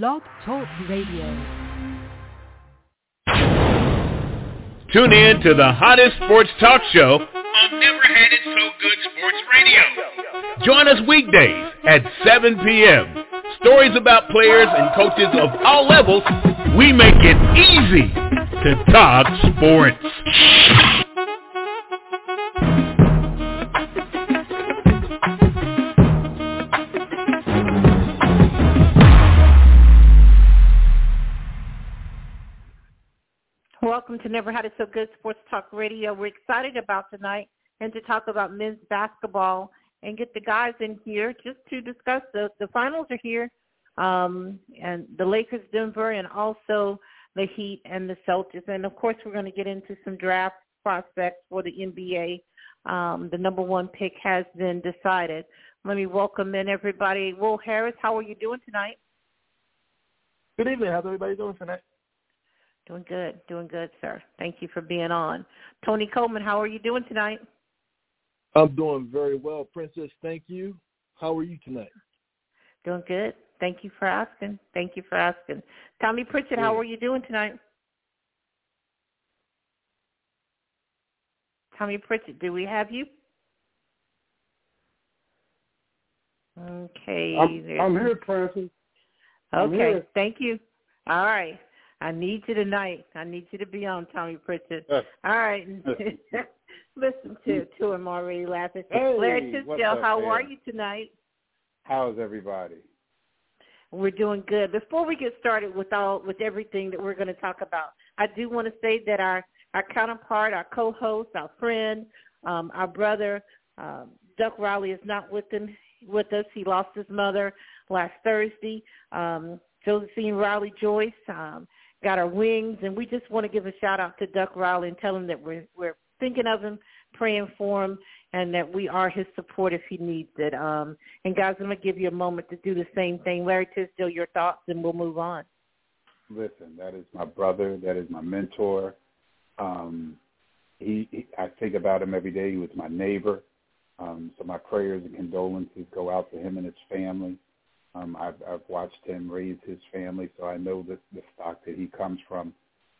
Blog Talk Radio. Tune in to the hottest sports talk show on Never Had It So Good Sports Radio. Join us weekdays at 7 p.m. Stories about players and coaches of all levels. We make it easy to talk sports. Welcome to Never Had It So Good Sports Talk Radio. We're excited about tonight and to talk about men's basketball and get the guys in here just to discuss the the finals are here, um, and the Lakers, Denver, and also the Heat and the Celtics. And of course, we're going to get into some draft prospects for the NBA. Um, the number one pick has been decided. Let me welcome in everybody. Will Harris, how are you doing tonight? Good evening. How's everybody doing tonight? Doing good, doing good, sir. Thank you for being on. Tony Coleman, how are you doing tonight? I'm doing very well, Princess. Thank you. How are you tonight? Doing good. Thank you for asking. Thank you for asking. Tommy Pritchett, how are you doing tonight? Tommy Pritchett, do we have you? Okay. I'm, I'm here, Princess. Okay, here. thank you. All right. I need you tonight. I need you to be on, Tommy Pritchett. Uh, All right. Listen to to him already laughing. Hey, Larry what's Tisdale, how man? are you tonight? How's everybody? We're doing good. Before we get started with all with everything that we're going to talk about, I do want to say that our our counterpart, our co-host, our friend, um, our brother, um, Duck Riley is not with him with us. He lost his mother last Thursday. Um, Josephine Riley Joyce um, got her wings, and we just want to give a shout out to Duck Riley and tell him that we're we're thinking of him, praying for him, and that we are his support if he needs it. Um, and guys, I'm gonna give you a moment to do the same thing. Larry Tisdale, your thoughts, and we'll move on. Listen, that is my brother. That is my mentor. Um, he, he, I think about him every day. He was my neighbor. Um, so my prayers and condolences go out to him and his family. Um, I've, I've watched him raise his family, so I know the, the stock that he comes from.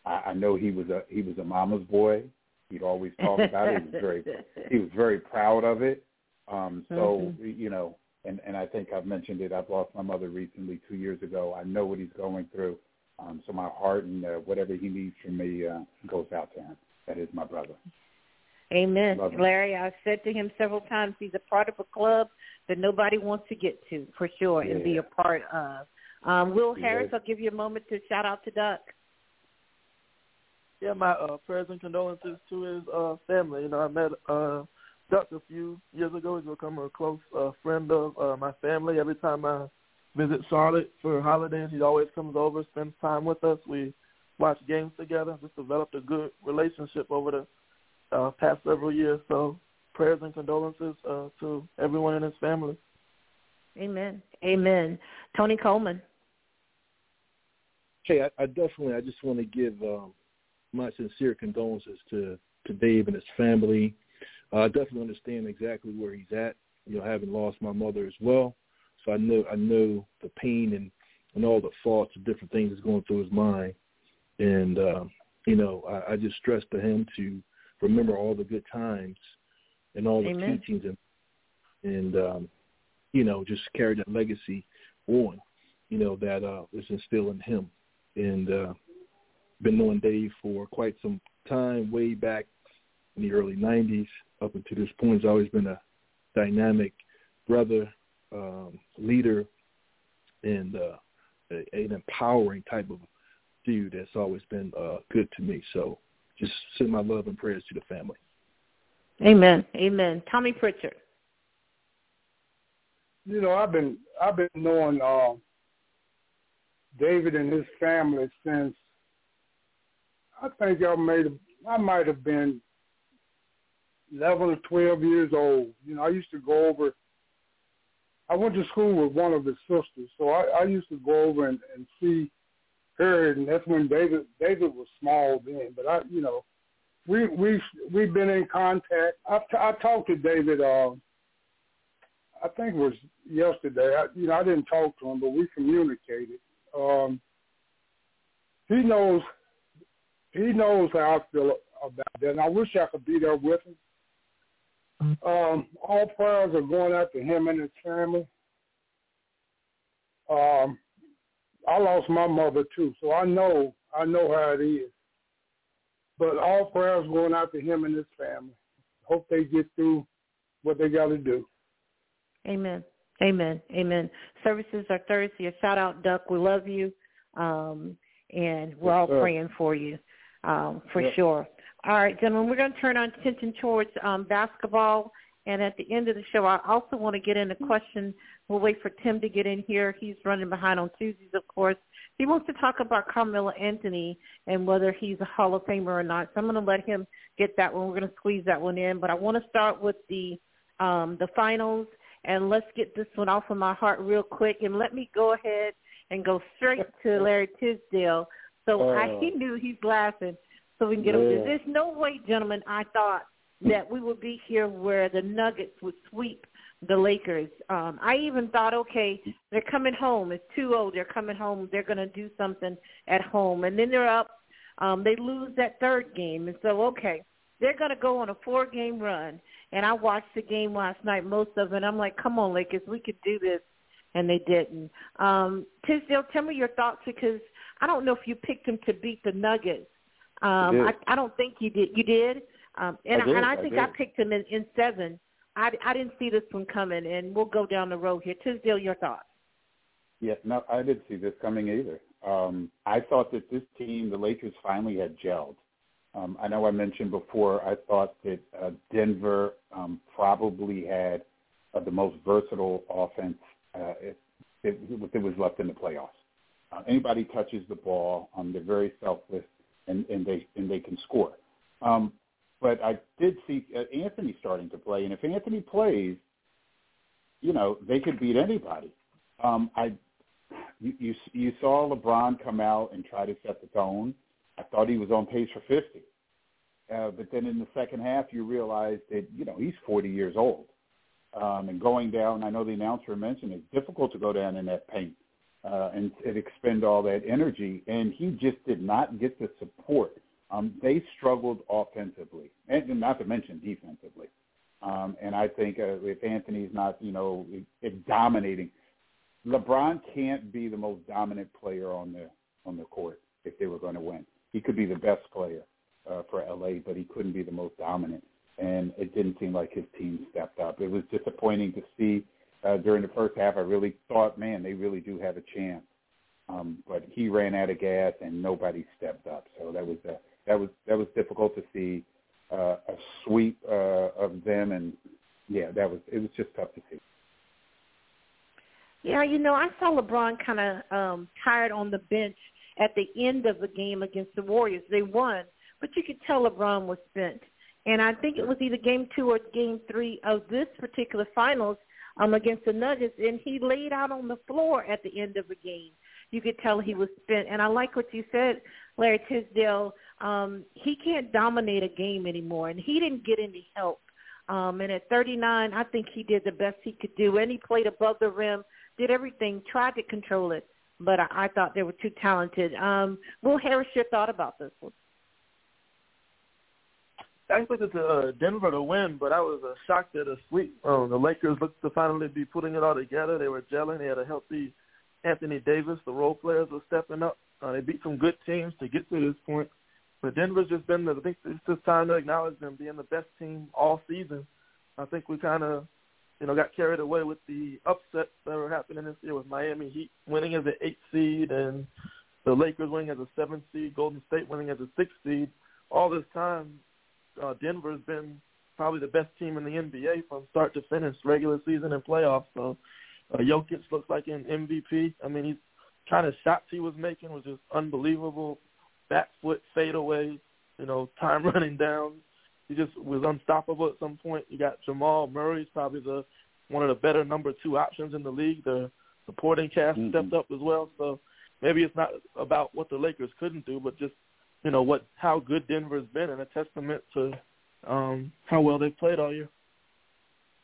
I, I know he was a he was a mama's boy. He'd always talk about it. He was very he was very proud of it. Um, so you know, and and I think I've mentioned it. I've lost my mother recently, two years ago. I know what he's going through. Um, so my heart and uh, whatever he needs from me uh, goes out to him. That is my brother. Amen. Larry, I've said to him several times he's a part of a club that nobody wants to get to for sure and be a part of. Um, Will Harris, is. I'll give you a moment to shout out to Duck. Yeah, my uh, prayers and condolences to his uh, family. You know, I met uh, Duck a few years ago. He's become a close uh, friend of uh, my family. Every time I visit Charlotte for holidays, he always comes over, spends time with us. We watch games together. Just developed a good relationship over the uh, past several years. So prayers and condolences uh, to everyone in his family. Amen. Amen. Tony Coleman. Hey, I, I definitely, I just want to give um, my sincere condolences to to Dave and his family. Uh, I definitely understand exactly where he's at. You know, having lost my mother as well, so I know I know the pain and and all the thoughts and different things that's going through his mind. And um, you know, I, I just stress to him to remember all the good times and all the teachings and and um, you know, just carry that legacy on. You know that uh, was instilled in him and uh, been knowing Dave for quite some time, way back in the early '90s up until this point. He's always been a dynamic brother, um, leader, and uh, an empowering type of dude that's always been uh, good to me. So just send my love and prayers to the family. Amen. Amen. Tommy Pritchett. you know, I've been I've been knowing uh, David and his family since I think I made I might have been eleven or twelve years old. You know, I used to go over. I went to school with one of his sisters, so I, I used to go over and, and see her, and that's when David David was small then. But I, you know, we we we've been in contact. I I talked to David. Uh, I think it was yesterday. I, you know, I didn't talk to him, but we communicated. Uh, he knows he knows how I feel about that, and I wish I could be there with him. Um, all prayers are going out to him and his family. Um, I lost my mother too, so I know I know how it is. But all prayers going out to him and his family. Hope they get through what they got to do. Amen. Amen. Amen. Services are Thursday. A shout out, Duck. We love you, um, and we're all praying for you, um, for sure. All right, gentlemen, we're going to turn our attention towards um, basketball. And at the end of the show, I also want to get in a question. We'll wait for Tim to get in here. He's running behind on Tuesdays, of course. He wants to talk about Carmelo Anthony and whether he's a Hall of Famer or not. So I'm going to let him get that one. We're going to squeeze that one in. But I want to start with the um, the finals, and let's get this one off of my heart real quick. And let me go ahead and go straight to Larry Tisdale. So uh, I, he knew he's laughing, so we can get yeah. him. There's no way, gentlemen, I thought that we would be here where the Nuggets would sweep the Lakers. Um, I even thought, okay, they're coming home. It's 2-0. They're coming home. They're going to do something at home. And then they're up. Um, they lose that third game. And so, okay, they're going to go on a four-game run. And I watched the game last night, most of it. And I'm like, come on, Lakers, we could do this. And they didn't. Um, Tisdale, tell me your thoughts because I don't know if you picked them to beat the Nuggets. Um, I, I don't think you did. You did? Um, and I, did, and I think I, I picked them in, in seven. I, I didn't see this one coming, and we'll go down the road here. Tisdale, your thoughts? Yeah, no, I didn't see this coming either. Um, I thought that this team, the Lakers, finally had gelled. Um, I know I mentioned before. I thought that uh, Denver um, probably had uh, the most versatile offense uh, if, if, it was left in the playoffs. Uh, anybody touches the ball, um, they're very selfless, and, and they and they can score. Um, but I did see uh, Anthony starting to play, and if Anthony plays, you know they could beat anybody. Um, I you, you you saw LeBron come out and try to set the tone. I thought he was on pace for 50. Uh, but then in the second half, you realize that you know he's 40 years old, um, and going down. I know the announcer mentioned it's difficult to go down in that paint uh, and, and expend all that energy, and he just did not get the support um, they struggled offensively, and not to mention defensively. Um, and I think uh, if Anthony's not, you know, it, dominating, LeBron can't be the most dominant player on the on the court if they were going to win. He could be the best player uh, for LA, but he couldn't be the most dominant. And it didn't seem like his team stepped up. It was disappointing to see uh, during the first half. I really thought, man, they really do have a chance. Um, but he ran out of gas and nobody stepped up. So that was a that was that was difficult to see uh, a sweep uh, of them, and yeah, that was it was just tough to see. Yeah, you know, I saw LeBron kind of um, tired on the bench at the end of the game against the Warriors. They won, but you could tell LeBron was spent. And I think it was either game two or game three of this particular finals um, against the Nuggets, and he laid out on the floor at the end of the game. You could tell he was spent. And I like what you said, Larry Tisdale um, he can't dominate a game anymore, and he didn't get any help. Um, and at 39, I think he did the best he could do, and he played above the rim, did everything, tried to control it, but I, I thought they were too talented. Um, Will Harris, your thought about this one? I expected uh, Denver to win, but I was uh, shocked at a sweep. Um, the Lakers looked to finally be putting it all together. They were gelling. They had a healthy Anthony Davis. The role players were stepping up. Uh, they beat some good teams to get to this point. But Denver's just been, the, I think it's just time to acknowledge them being the best team all season. I think we kind of, you know, got carried away with the upsets that were happening this year with Miami Heat winning as an eight seed and the Lakers winning as a seven seed, Golden State winning as a six seed. All this time, uh, Denver's been probably the best team in the NBA from start to finish, regular season and playoffs. So uh, Jokic looks like an MVP. I mean, he's kind of shots he was making was just unbelievable back foot fadeaways, you know, time running down. He just was unstoppable at some point. You got Jamal Murray's probably the one of the better number two options in the league. The supporting cast mm-hmm. stepped up as well. So maybe it's not about what the Lakers couldn't do, but just you know what how good Denver's been and a testament to um how well they've played all year.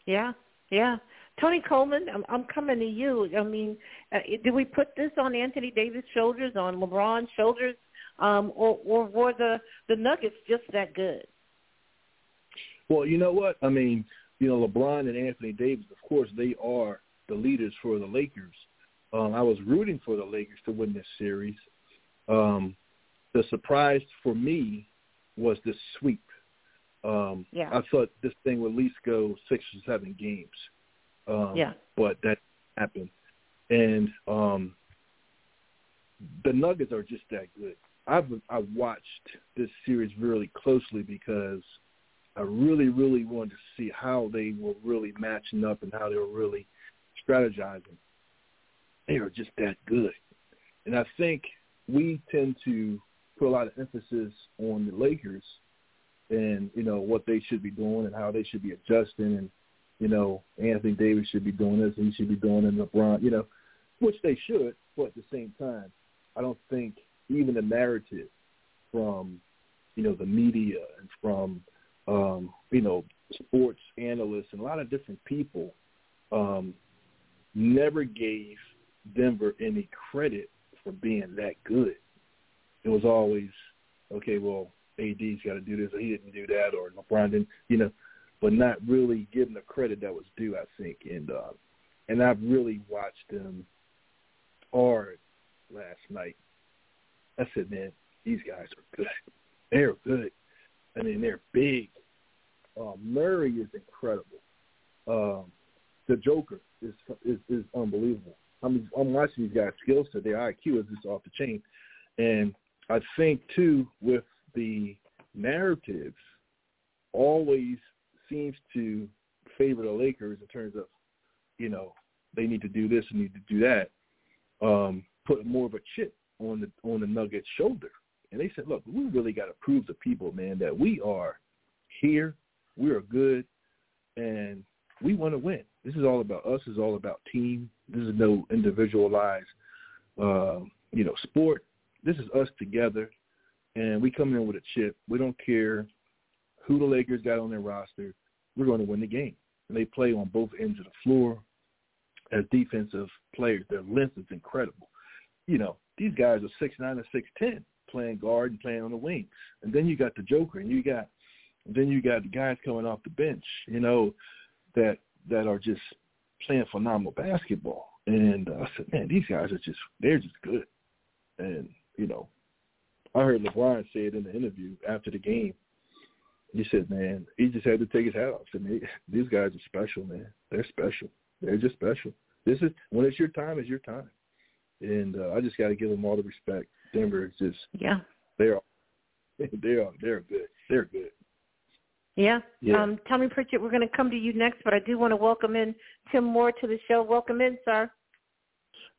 Yeah, yeah. Tony Coleman, I'm, I'm coming to you. I mean, uh, did we put this on Anthony Davis' shoulders, on LeBron's shoulders? Um, or or were the the Nuggets just that good? Well, you know what? I mean, you know, LeBron and Anthony Davis, of course, they are the leaders for the Lakers. Um, I was rooting for the Lakers to win this series. Um, the surprise for me was the sweep. Um, yeah. I thought this thing would at least go six or seven games. Um, yeah. But that happened. And um, the Nuggets are just that good. I've I've watched this series really closely because I really really wanted to see how they were really matching up and how they were really strategizing. They are just that good, and I think we tend to put a lot of emphasis on the Lakers and you know what they should be doing and how they should be adjusting and you know Anthony Davis should be doing this and he should be doing it and LeBron you know which they should but at the same time I don't think even the narrative from you know the media and from um, you know sports analysts and a lot of different people um, never gave Denver any credit for being that good. It was always okay. Well, AD's got to do this, or he didn't do that, or LeBron didn't, you know, but not really giving the credit that was due. I think, and uh, and I've really watched them hard last night. I said, man, these guys are good. They're good. I mean, they're big. Uh, Murray is incredible. Um, the Joker is is, is unbelievable. I mean, I'm watching these guys' skill set. Their IQ is just off the chain, and I think too with the narrative always seems to favor the Lakers in terms of, you know, they need to do this and need to do that. Um, put more of a chip on the on the Nuggets' shoulder. And they said, look, we really got to prove to people, man, that we are here, we are good, and we want to win. This is all about us. This is all about team. This is no individualized, uh, you know, sport. This is us together, and we come in with a chip. We don't care who the Lakers got on their roster. We're going to win the game. And they play on both ends of the floor as defensive players. Their length is incredible. You know, these guys are six nine and six ten, playing guard and playing on the wings. And then you got the Joker, and you got, then you got the guys coming off the bench. You know, that that are just playing phenomenal basketball. And uh, I said, man, these guys are just they're just good. And you know, I heard LeBron say it in the interview after the game. He said, man, he just had to take his hat off. I mean, these guys are special, man. They're special. They're just special. This is when it's your time, it's your time. And uh, I just got to give them all the respect. Denver is just yeah. They're they are they're good. They're good. Yeah. yeah. Um, Tommy Pritchett, we're going to come to you next, but I do want to welcome in Tim Moore to the show. Welcome in, sir.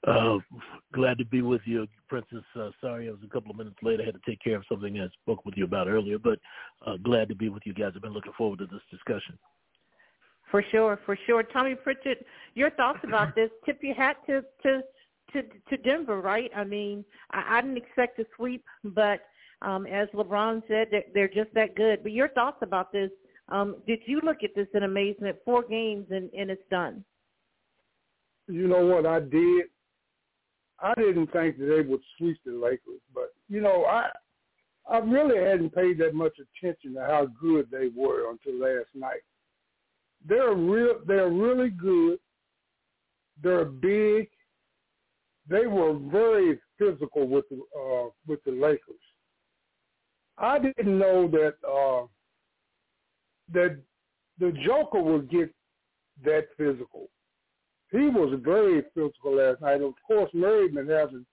Uh, glad to be with you, Princess. Uh, sorry I was a couple of minutes late. I had to take care of something I spoke with you about earlier, but uh, glad to be with you guys. I've been looking forward to this discussion. For sure, for sure. Tommy Pritchett, your thoughts about this? Tip your hat to to to, to Denver, right? I mean, I, I didn't expect a sweep, but um, as LeBron said, they're, they're just that good. But your thoughts about this? Um, did you look at this in amazement? Four games and, and it's done. You know what I did? I didn't think that they would sweep the Lakers, but you know, I I really hadn't paid that much attention to how good they were until last night. They're real. They're really good. They're big. They were very physical with the uh, with the Lakers. I didn't know that uh, that the Joker would get that physical he was very physical last night. Of course, Murray been having,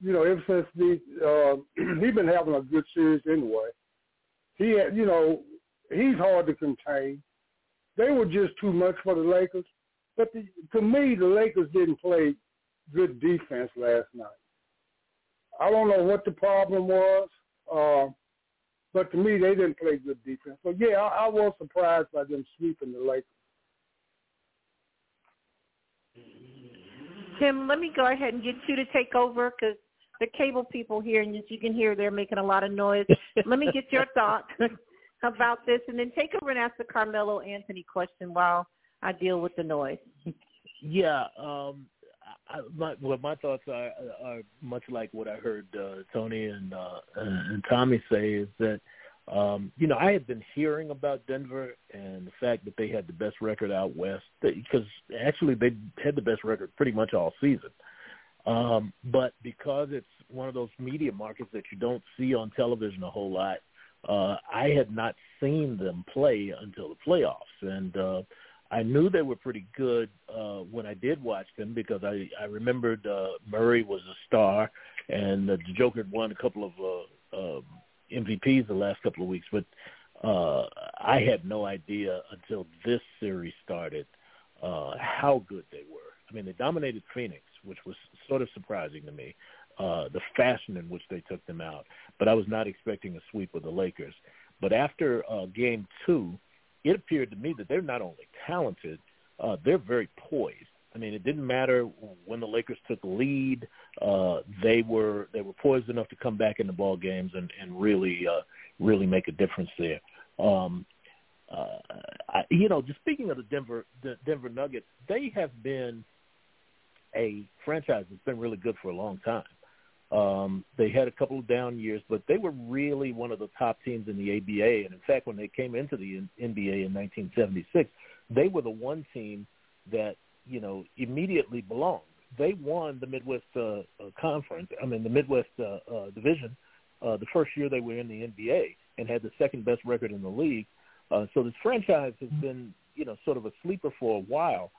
you know, ever since the uh, he been having a good series anyway. He had, you know, he's hard to contain. They were just too much for the Lakers. But the, to me, the Lakers didn't play good defense last night. I don't know what the problem was, uh, but to me, they didn't play good defense. So yeah, I, I was surprised by them sweeping the Lakers. Tim, let me go ahead and get you to take over because the cable people here, and as you can hear, they're making a lot of noise. let me get your thoughts about this, and then take over and ask the Carmelo Anthony question while I deal with the noise. Yeah, um, My, well, my thoughts are are much like what I heard uh, Tony and uh, and Tommy say is that um, you know I had been hearing about Denver and the fact that they had the best record out west because actually they had the best record pretty much all season. Um, but because it's one of those media markets that you don't see on television a whole lot, uh, I had not seen them play until the playoffs, and uh, I knew they were pretty good uh, when I did watch them because I I remembered uh, Murray was a star, and uh, the Joker had won a couple of uh, uh, MVPs the last couple of weeks, but uh, I had no idea until this series started uh, how good they were. I mean, they dominated Phoenix, which was sort of surprising to me, uh, the fashion in which they took them out. But I was not expecting a sweep of the Lakers. But after uh, Game Two, it appeared to me that they're not only talented, uh, they're very poised. I mean, it didn't matter when the Lakers took the lead; uh, they were they were poised enough to come back in the ball games and and really uh, really make a difference there. Um, uh, I, you know, just speaking of the Denver the Denver Nuggets, they have been a franchise that's been really good for a long time. Um, they had a couple of down years, but they were really one of the top teams in the ABA. And in fact, when they came into the NBA in 1976, they were the one team that you know immediately belonged. They won the Midwest uh, uh, Conference. I mean, the Midwest uh, uh, Division uh, the first year they were in the NBA and had the second best record in the league. Uh, so this franchise has been you know sort of a sleeper for a while.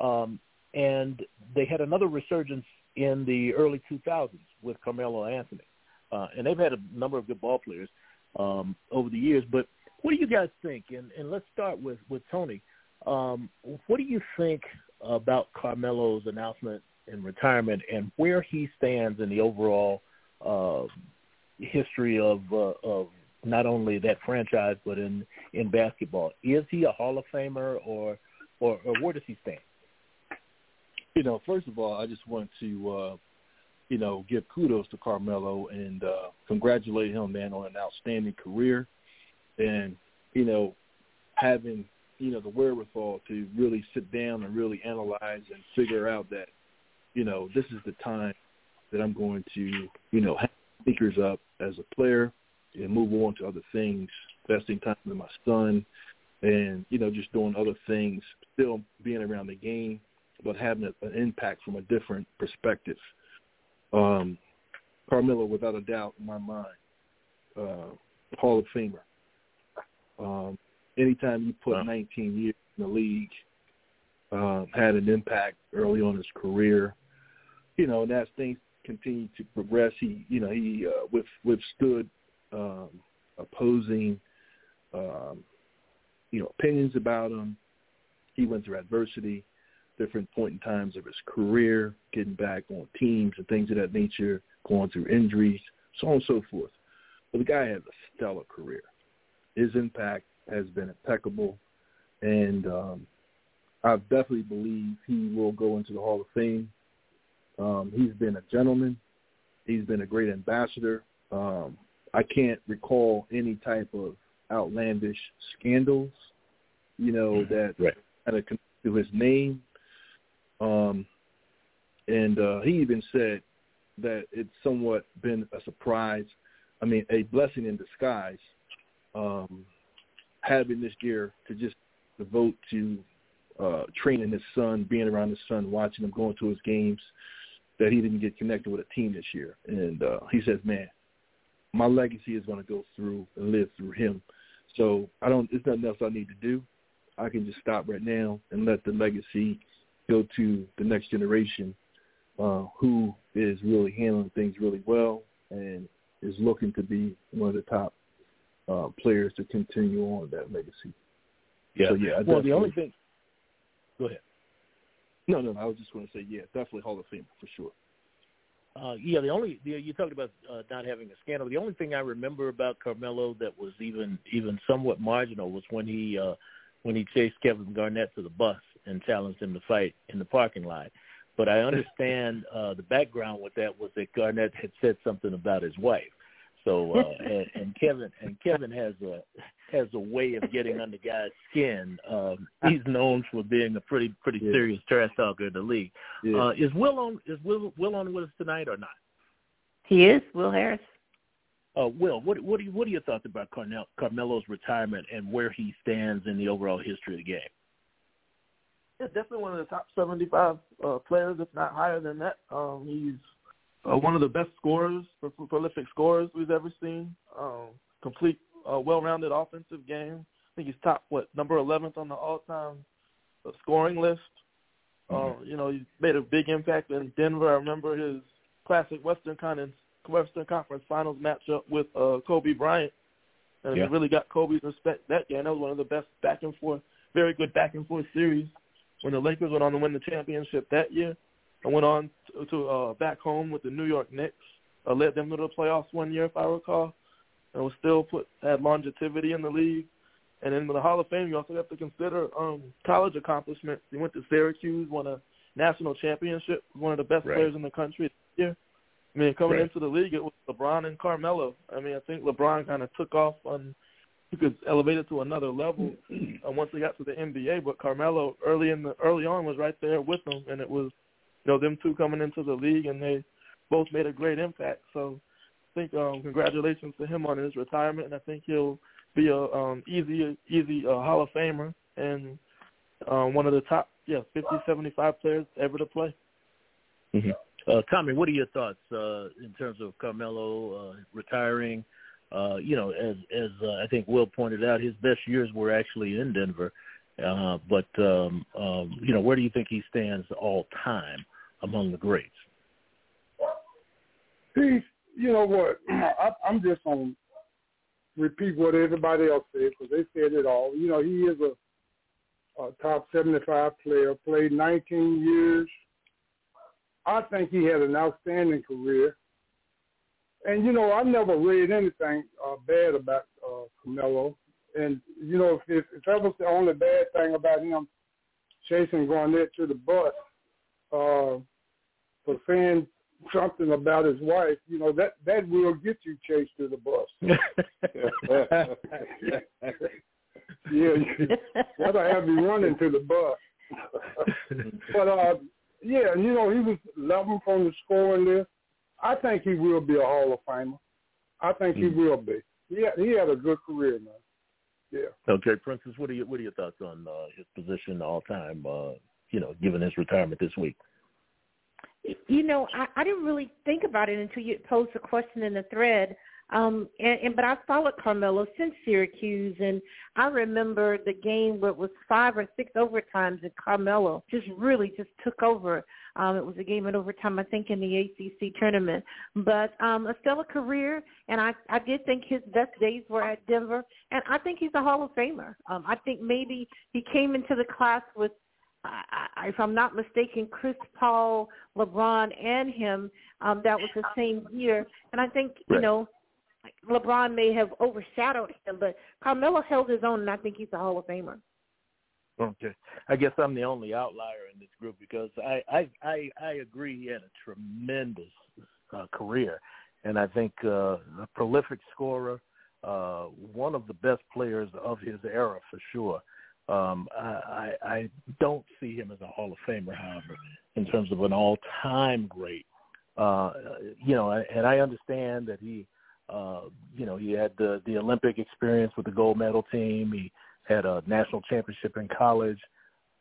Um, and they had another resurgence in the early 2000s with Carmelo Anthony. Uh, and they've had a number of good ball players um, over the years. But what do you guys think? And, and let's start with, with Tony. Um, what do you think about Carmelo's announcement in retirement and where he stands in the overall uh, history of, uh, of not only that franchise but in, in basketball? Is he a Hall of Famer or, or, or where does he stand? You know, first of all, I just want to, uh, you know, give kudos to Carmelo and uh, congratulate him, man, on an outstanding career, and you know, having you know the wherewithal to really sit down and really analyze and figure out that, you know, this is the time that I'm going to, you know, have speakers up as a player and move on to other things, investing time with my son, and you know, just doing other things, still being around the game but having an impact from a different perspective. Um, Carmelo, without a doubt, in my mind, uh, Hall of Famer. Um, anytime you put wow. 19 years in the league, uh, had an impact early on his career. You know, and as things continue to progress, he, you know, he uh, with, withstood um, opposing, um, you know, opinions about him. He went through adversity different point in times of his career, getting back on teams and things of that nature, going through injuries, so on and so forth. But the guy has a stellar career. His impact has been impeccable, and um, I definitely believe he will go into the Hall of Fame. Um, he's been a gentleman. He's been a great ambassador. Um, I can't recall any type of outlandish scandals, you know, mm-hmm. that right. kind of to his name. Um, and uh, he even said that it's somewhat been a surprise. I mean, a blessing in disguise, um, having this year to just devote to uh, training his son, being around his son, watching him, going to his games, that he didn't get connected with a team this year. And uh, he says, man, my legacy is going to go through and live through him. So I don't. There's nothing else I need to do. I can just stop right now and let the legacy go to the next generation uh, who is really handling things really well and is looking to be one of the top uh, players to continue on that legacy. Yeah. So, yeah. I well, the only thing. Go ahead. No, no, I was just going to say, yeah, definitely Hall of Fame for sure. Uh, yeah, the only the, you talked about uh, not having a scandal. The only thing I remember about Carmelo that was even even somewhat marginal was when he uh, when he chased Kevin Garnett to the bus and challenged him to fight in the parking lot. But I understand uh, the background with that was that Garnett had said something about his wife. So uh, and, and Kevin and Kevin has a has a way of getting under guys' skin. Um, he's known for being a pretty pretty yeah. serious trash talker in the league. Yeah. Uh, is Will on is Will Will on with us tonight or not? He is Will Harris. Uh, Will, what what are you, what are your thoughts about Carnell, Carmelo's retirement and where he stands in the overall history of the game? Yeah, definitely one of the top 75 uh, players, if not higher than that. Um, he's uh, one of the best scorers, prolific scorers we've ever seen. Um, complete, uh, well-rounded offensive game. I think he's top what number 11th on the all-time uh, scoring list. Mm-hmm. Uh, you know, he made a big impact in Denver. I remember his classic Western Conference Western Conference Finals matchup with uh, Kobe Bryant, and yeah. he really got Kobe's respect that game. That was one of the best back and forth, very good back and forth series when the Lakers went on to win the championship that year and went on to, to uh, back home with the New York Knicks. Uh, led them to the playoffs one year, if I recall, and was still put had longevity in the league. And in the Hall of Fame, you also have to consider um, college accomplishments. He went to Syracuse, won a national championship, one of the best right. players in the country this year. I mean, coming right. into the league, it was LeBron and Carmelo. I mean, I think LeBron kind of took off on he could elevate it to another level uh, once he got to the NBA. But Carmelo early in the early on was right there with him, and it was you know them two coming into the league, and they both made a great impact. So I think um, congratulations to him on his retirement, and I think he'll be a um, easy easy uh, Hall of Famer and um, one of the top yeah 50, 75 players ever to play. Mm-hmm. Uh, Tommy, what are your thoughts uh, in terms of Carmelo uh, retiring? Uh, you know, as as uh, I think Will pointed out, his best years were actually in Denver. Uh, but um, um, you know, where do you think he stands all time among the greats? He, you know what? I, I'm just gonna repeat what everybody else said because they said it all. You know, he is a, a top 75 player. Played 19 years. I think he had an outstanding career and you know, I never read anything uh, bad about uh, Carmelo. And you know, if, if if that was the only bad thing about him chasing Garnett to the bus uh, for saying something about his wife, you know, that that will get you chased to the bus. yeah, that'll have you running to the bus. but uh, yeah, you know, he was 11 from the scoring list. I think he will be a Hall of Famer. I think mm-hmm. he will be. Yeah, he, he had a good career, man. Yeah. Okay, Princess, what are your what are your thoughts on uh, his position all time? Uh, you know, given his retirement this week. You know, I, I didn't really think about it until you posed the question in the thread. Um, and, and but I followed Carmelo since Syracuse, and I remember the game where it was five or six overtimes, and Carmelo just really just took over. Um, it was a game in overtime, I think, in the ACC tournament. But um, a stellar career, and I I did think his best days were at Denver, and I think he's a Hall of Famer. Um, I think maybe he came into the class with I, if I'm not mistaken, Chris Paul, LeBron, and him. Um, that was the same year, and I think right. you know LeBron may have overshadowed him, but Carmelo held his own, and I think he's a Hall of Famer. Okay, I guess I'm the only outlier in this group because I I I, I agree he had a tremendous uh, career, and I think uh, a prolific scorer, uh, one of the best players of his era for sure. Um, I, I I don't see him as a Hall of Famer, however, in terms of an all-time great. Uh, you know, and I understand that he uh, you know, he had the the Olympic experience with the gold medal team. He had a national championship in college.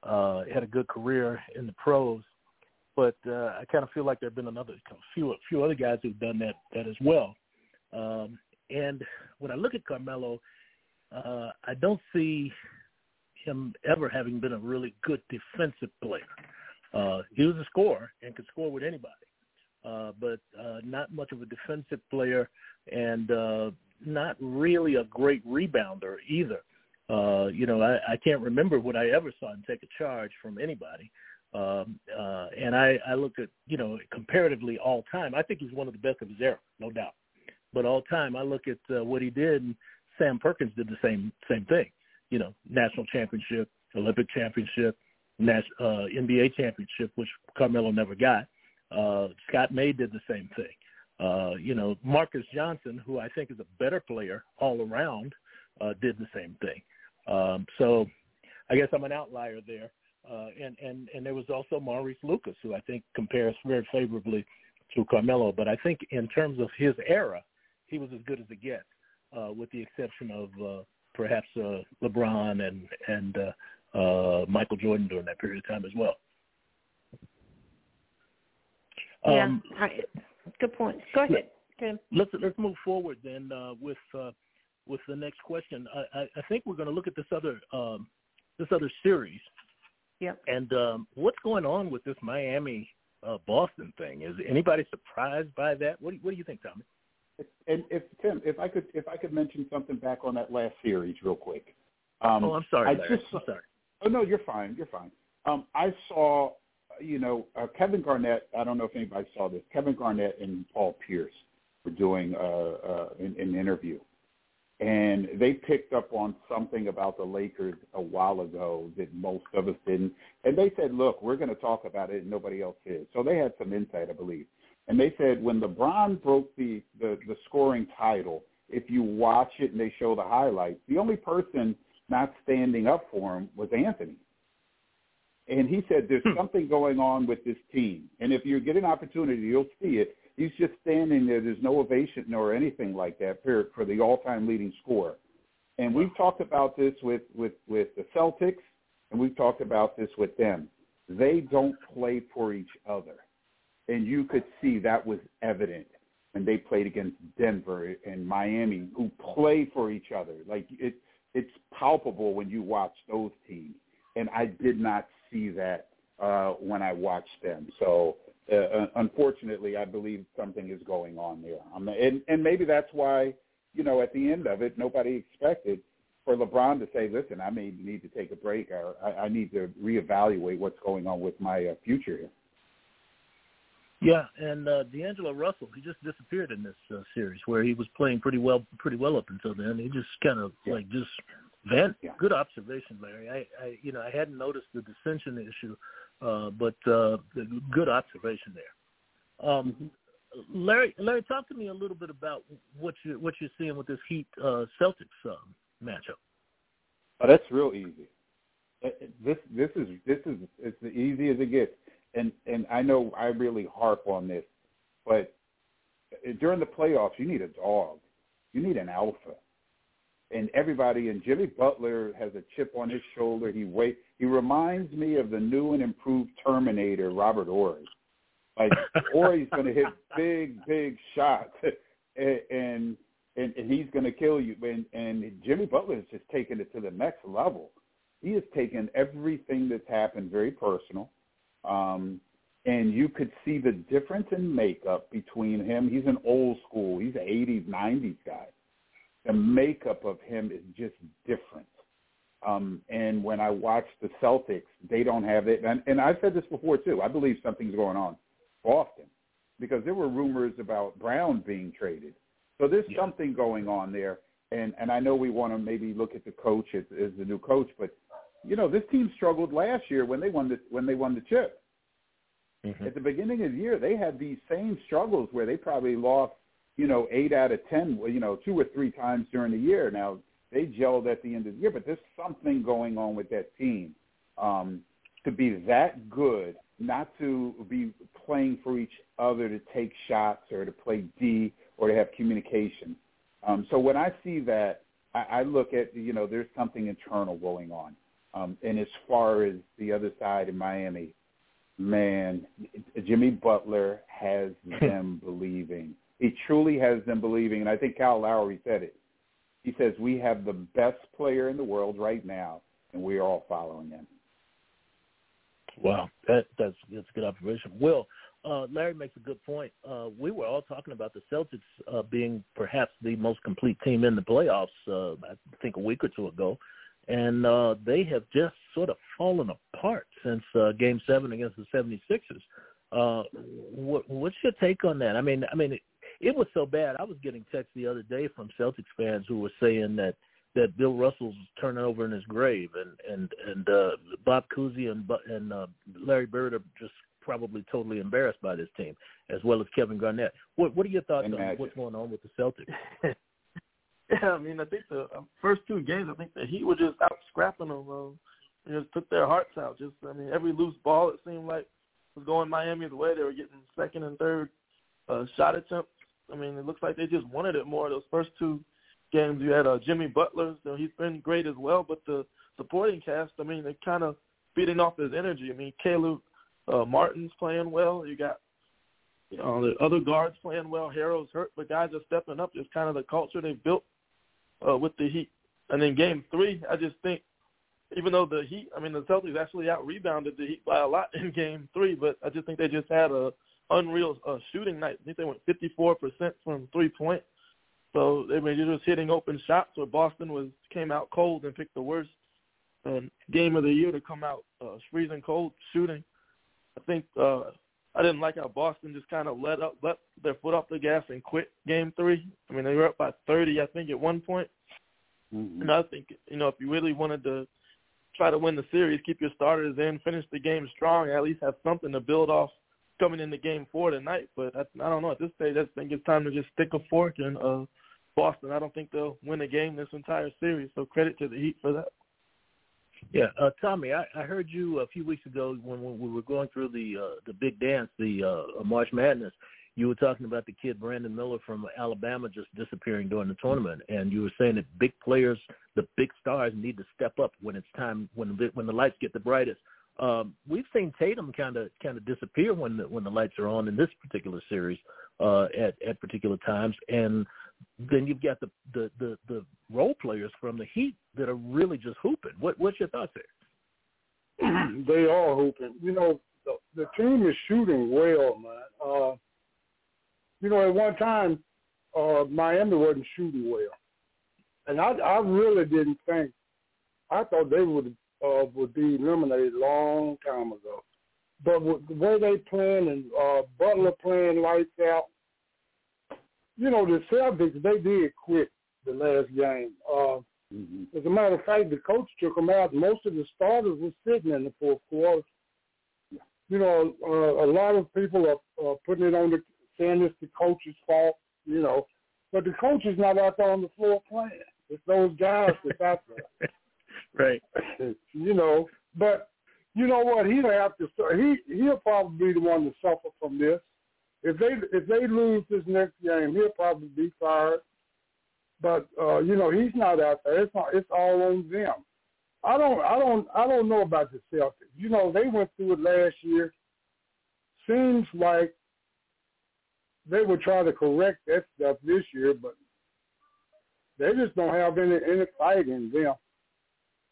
Uh, had a good career in the pros, but uh, I kind of feel like there've been another few few other guys who've done that that as well. Um, and when I look at Carmelo, uh, I don't see him ever having been a really good defensive player. Uh, he was a scorer and could score with anybody, uh, but uh, not much of a defensive player and uh, not really a great rebounder either. Uh, you know, I, I can't remember when I ever saw him take a charge from anybody. Um, uh, and I, I look at, you know, comparatively all time, I think he's one of the best of his era, no doubt. But all time, I look at uh, what he did, and Sam Perkins did the same same thing. You know, national championship, Olympic championship, nas- uh, NBA championship, which Carmelo never got. Uh, Scott May did the same thing. Uh, you know, Marques Johnson, who I think is a better player all around, uh, did the same thing. Um, so I guess I'm an outlier there. Uh, and, and, and there was also Maurice Lucas, who I think compares very favorably to Carmelo. But I think in terms of his era, he was as good as it gets, uh, with the exception of uh, perhaps uh, LeBron and and uh, uh, Michael Jordan during that period of time as well. Um, yeah, I, good point. Go ahead. Okay. Let's let's move forward then uh, with uh, with the next question. I, I think we're going to look at this other um, this other series. Yeah. And um, what's going on with this Miami uh, Boston thing? Is anybody surprised by that? What do you, what do you think, Tommy? And if Tim, if I could if I could mention something back on that last series real quick. Um, oh, I'm sorry. I Larry. just I'm sorry. Oh no, you're fine. You're fine. Um, I saw, you know, uh, Kevin Garnett. I don't know if anybody saw this. Kevin Garnett and Paul Pierce were doing uh, uh, an, an interview, and they picked up on something about the Lakers a while ago that most of us didn't. And they said, "Look, we're going to talk about it, and nobody else is." So they had some insight, I believe. And they said when LeBron broke the the, the scoring title, if you watch it and they show the highlights, the only person not standing up for him was Anthony. And he said, "There's hmm. something going on with this team, and if you get an opportunity, you'll see it." He's just standing there. There's no ovation or anything like that for, for the all-time leading scorer. And we've talked about this with, with, with the Celtics, and we've talked about this with them. They don't play for each other. And you could see that was evident when they played against Denver and Miami, who play for each other. Like it, it's palpable when you watch those teams. And I did not see that uh, when I watched them. So uh, unfortunately, I believe something is going on there. Um, and, and maybe that's why, you know, at the end of it, nobody expected for LeBron to say, listen, I may need to take a break or I, I need to reevaluate what's going on with my uh, future here. Yeah, and uh, D'Angelo Russell, he just disappeared in this uh, series where he was playing pretty well, pretty well up until then. He just kind of yeah. like just vent. Yeah. Good observation, Larry. I, I, you know, I hadn't noticed the dissension issue uh, but uh, good observation there. Um, mm-hmm. Larry, Larry, talk to me a little bit about what you what you're seeing with this Heat uh, Celtics um, matchup. Oh, that's real easy. Uh, this this is this is it's as easy as it gets, and and I know I really harp on this, but during the playoffs, you need a dog, you need an alpha, and everybody. And Jimmy Butler has a chip on his shoulder. He wait. He reminds me of the new and improved Terminator, Robert Horry. Like Horry's going to hit big, big shots, and and and he's going to kill you. And and Jimmy Butler has just taken it to the next level. He has taken everything that's happened very personal. Um, and you could see the difference in makeup between him. He's an old school. He's an 80s, 90s guy the makeup of him is just different. Um, and when I watch the Celtics, they don't have it. And, and I've said this before too. I believe something's going on often because there were rumors about Brown being traded. So there's yeah. something going on there. And and I know we want to maybe look at the coach as, as the new coach, but you know this team struggled last year when they won the when they won the chip. Mm-hmm. At the beginning of the year, they had these same struggles where they probably lost you know, eight out of ten, you know, two or three times during the year. Now they gelled at the end of the year, but there's something going on with that team um, to be that good, not to be playing for each other to take shots or to play D or to have communication. Um, so when I see that, I, I look at you know there's something internal going on. Um, and as far as the other side in Miami, man, Jimmy Butler has them believing. He truly has them believing, and I think Kyle Lowry said it. He says we have the best player in the world right now, and we are all following him. Wow, that, that's that's a good observation. Will uh, Larry makes a good point. Uh, we were all talking about the Celtics uh, being perhaps the most complete team in the playoffs. Uh, I think a week or two ago, and uh, they have just sort of fallen apart since uh, Game Seven against the 76ers. Uh, what, what's your take on that? I mean, I mean, it was so bad. I was getting texts the other day from Celtics fans who were saying that that Bill Russell's turning over in his grave, and and and uh, Bob Cousy and and uh, Larry Bird are just probably totally embarrassed by this team, as well as Kevin Garnett. What what are your thoughts Imagine. on what's going on with the Celtics? Yeah, I mean, I think the um, first two games, I think the Heat were just out scrapping them. Um, they just took their hearts out. Just, I mean, every loose ball it seemed like was going Miami's way. They were getting second and third uh, shot attempts. I mean, it looks like they just wanted it more. Those first two games, you had uh, Jimmy Butler, so he's been great as well. But the supporting cast, I mean, they're kind of feeding off his energy. I mean, Caleb uh, Martin's playing well. You got you know the other guards playing well. Herro's hurt, but guys are stepping up. It's kind of the culture they've built uh, with the Heat. And then game three, I just think, even though the Heat, I mean, the Celtics actually out rebounded the Heat by a lot in game three, but I just think they just had a unreal uh, shooting night. I think they went 54% from three point. So they were just hitting open shots where Boston was came out cold and picked the worst uh, game of the year to come out uh, freezing cold shooting. I think uh, I didn't like how Boston just kind of let up let their foot off the gas and quit game three. I mean they were up by 30 I think at one point. Mm-hmm. And I think you know if you really wanted to try to win the series, keep your starters in, finish the game strong, at least have something to build off coming into game four tonight. But I, I don't know at this stage. I think it's time to just stick a fork in uh, Boston. I don't think they'll win a game this entire series. So credit to the Heat for that. Yeah, uh, Tommy, I, I heard you a few weeks ago when, when we were going through the uh, the big dance, the uh, March Madness. You were talking about the kid Brandon Miller from Alabama just disappearing during the tournament, and you were saying that big players, the big stars, need to step up when it's time when the, when the lights get the brightest. Um, we've seen Tatum kind of kind of disappear when the, when the lights are on in this particular series uh, at at particular times, and then you've got the, the the the role players from the Heat that are really just hooping. What what's your thoughts there? they are hooping. You know, the, the team is shooting well, man. Uh, you know, at one time, uh, Miami wasn't shooting well, and I I really didn't think. I thought they would uh, would be eliminated a long time ago. But with the way they playing and uh, Butler playing lights out, you know, the Celtics, they did quit the last game. Uh, mm-hmm. As a matter of fact, the coach took them out. Most of the starters were sitting in the fourth quarter. You know, uh, a lot of people are uh, putting it on the saying it's the coach's fault, you know, but the coach is not out there on the floor playing. It's those guys that's out there. Right. you know, but you know what? He'll have to. He he'll probably be the one to suffer from this. If they if they lose this next game, he'll probably be fired. But uh, you know, he's not out there. It's not. It's all on them. I don't. I don't. I don't know about the Celtics. You know, they went through it last year. Seems like they would try to correct that stuff this year, but they just don't have any any fight in them.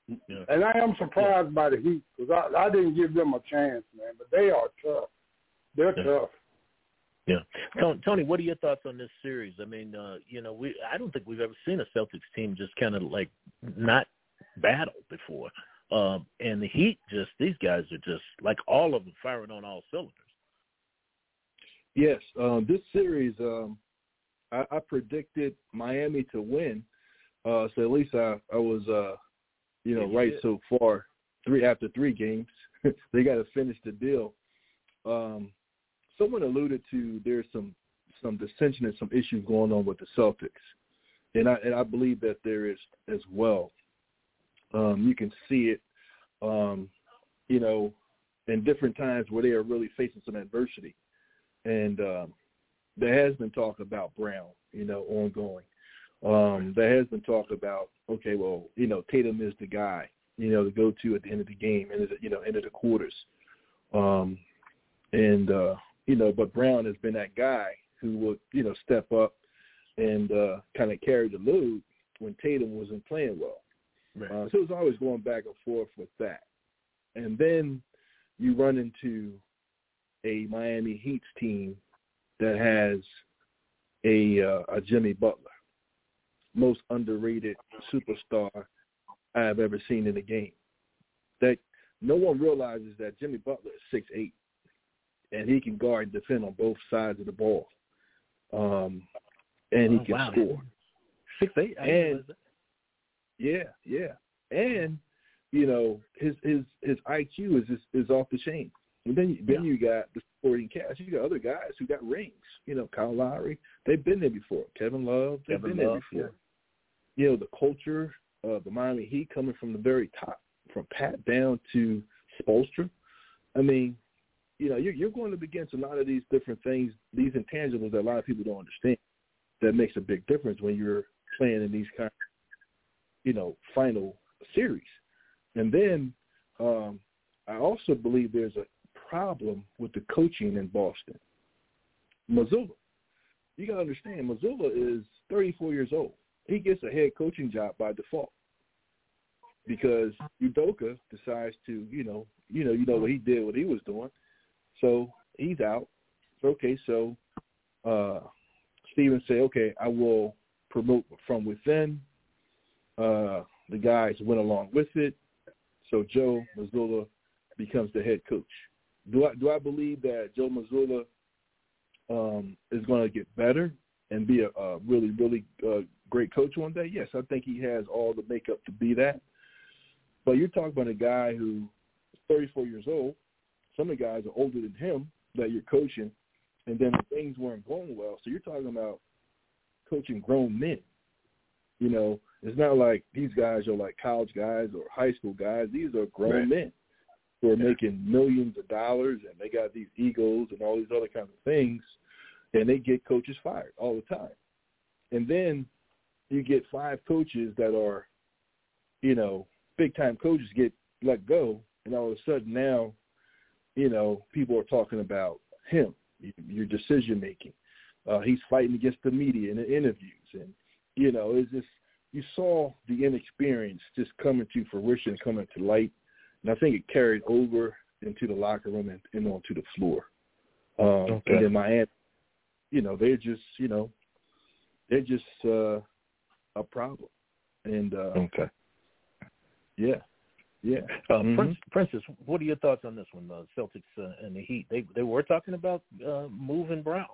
Yeah. And I am surprised yeah. by the Heat because I, I didn't give them a chance, man. But they are tough. They're yeah. tough. Yeah, Tony, what are your thoughts on this series? I mean, uh, you know, we I don't think we've ever seen a Celtics team just kind of like not battle before. Um, and the Heat, just these guys are just like all of them firing on all cylinders. Yes, um, this series, um, I, I predicted Miami to win, uh, so at least I, I was uh, you know, right so far. Three after three games, they got to finish the deal. Um, someone alluded to there's some some dissension and some issues going on with the Celtics, and I and I believe that there is as well. Um, you can see it, um, you know, in different times where they are really facing some adversity, and um, there has been talk about Brown, you know, ongoing. Um, there has been talk about okay, well, you know, Tatum is the guy, you know, to go to at the end of the game, and you know, end of the quarters. Um, and uh, you know, but Brown has been that guy who would, you know, step up and uh, kind of carry the load when Tatum wasn't playing well. Right. Uh, so it was always going back and forth with that. And then you run into a Miami Heat's team that has a uh, a Jimmy Butler most underrated superstar I have ever seen in the game. That no one realizes that Jimmy Butler is six eight, and he can guard and defend on both sides of the ball, um, and he oh, can wow. score. Six eight, and yeah, yeah, and you know his his his IQ is is, is off the chain. And then then yeah. you got the supporting cast. You got other guys who got rings. You know, Kyle Lowry. They've been there before. Kevin Love. They've Kevin been Love, there before. You know, the culture of the Miami Heat coming from the very top, from Pat down to Spoelstra. I mean, you know, you're, you're going up against a lot of these different things, these intangibles that a lot of people don't understand. That makes a big difference when you're playing in these kind, of, you know, final series. And then um, I also believe there's a problem with the coaching in Boston. Mazzulla, you got to understand, Mazzulla is 34 years old. He gets a head coaching job by default because Udoka decides to, you know, you know, you know what he did, what he was doing. So he's out. Okay, so uh Stevens say, okay, I will promote from within. Uh the guys went along with it. So Joe Mazzulla becomes the head coach. Do I do I believe that Joe Mazzulla um, is going to get better and be a, a really really uh, great coach one day? Yes, I think he has all the makeup to be that. But you're talking about a guy who's 34 years old. Some of the guys are older than him that you're coaching, and then things weren't going well. So you're talking about coaching grown men. You know, it's not like these guys are like college guys or high school guys. These are grown right. men who are yeah. making millions of dollars and they got these egos and all these other kinds of things, and they get coaches fired all the time. And then you get five coaches that are, you know, big time coaches get let go, and all of a sudden now, you know, people are talking about him, your decision making. Uh, he's fighting against the media in the interviews, and you know, it's just you saw the inexperience just coming to fruition, coming to light, and I think it carried over into the locker room and, and onto the floor. Um, okay. And then Miami, you know, they're just, you know, they're just uh, a problem. And uh, okay, yeah, yeah. Uh, mm-hmm. Prince, Princess, what are your thoughts on this one? The Celtics uh, and the Heat. They they were talking about uh, moving Brown.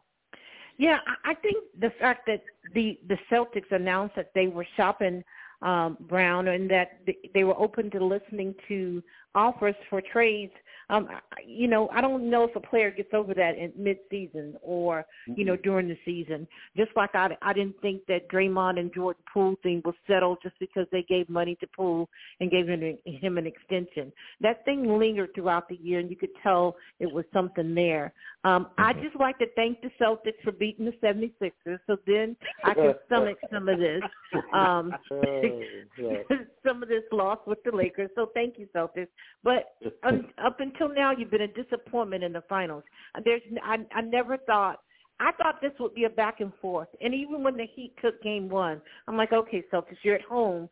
Yeah, I think the fact that the the Celtics announced that they were shopping um, Brown and that they were open to listening to offers for trades um, you know, I don't know if a player gets over that in mid-season or you know during the season. Just like I, I didn't think that Draymond and Jordan Poole thing was settled just because they gave money to Poole and gave him, him an extension. That thing lingered throughout the year, and you could tell it was something there. Um, mm-hmm. I just like to thank the Celtics for beating the 76ers, so then I can stomach some of this, um, some of this loss with the Lakers. So thank you, Celtics. But um, up until until now, you've been a disappointment in the finals. There's, I, I never thought. I thought this would be a back and forth, and even when the Heat took Game One, I'm like, okay, Celtics, you're at home.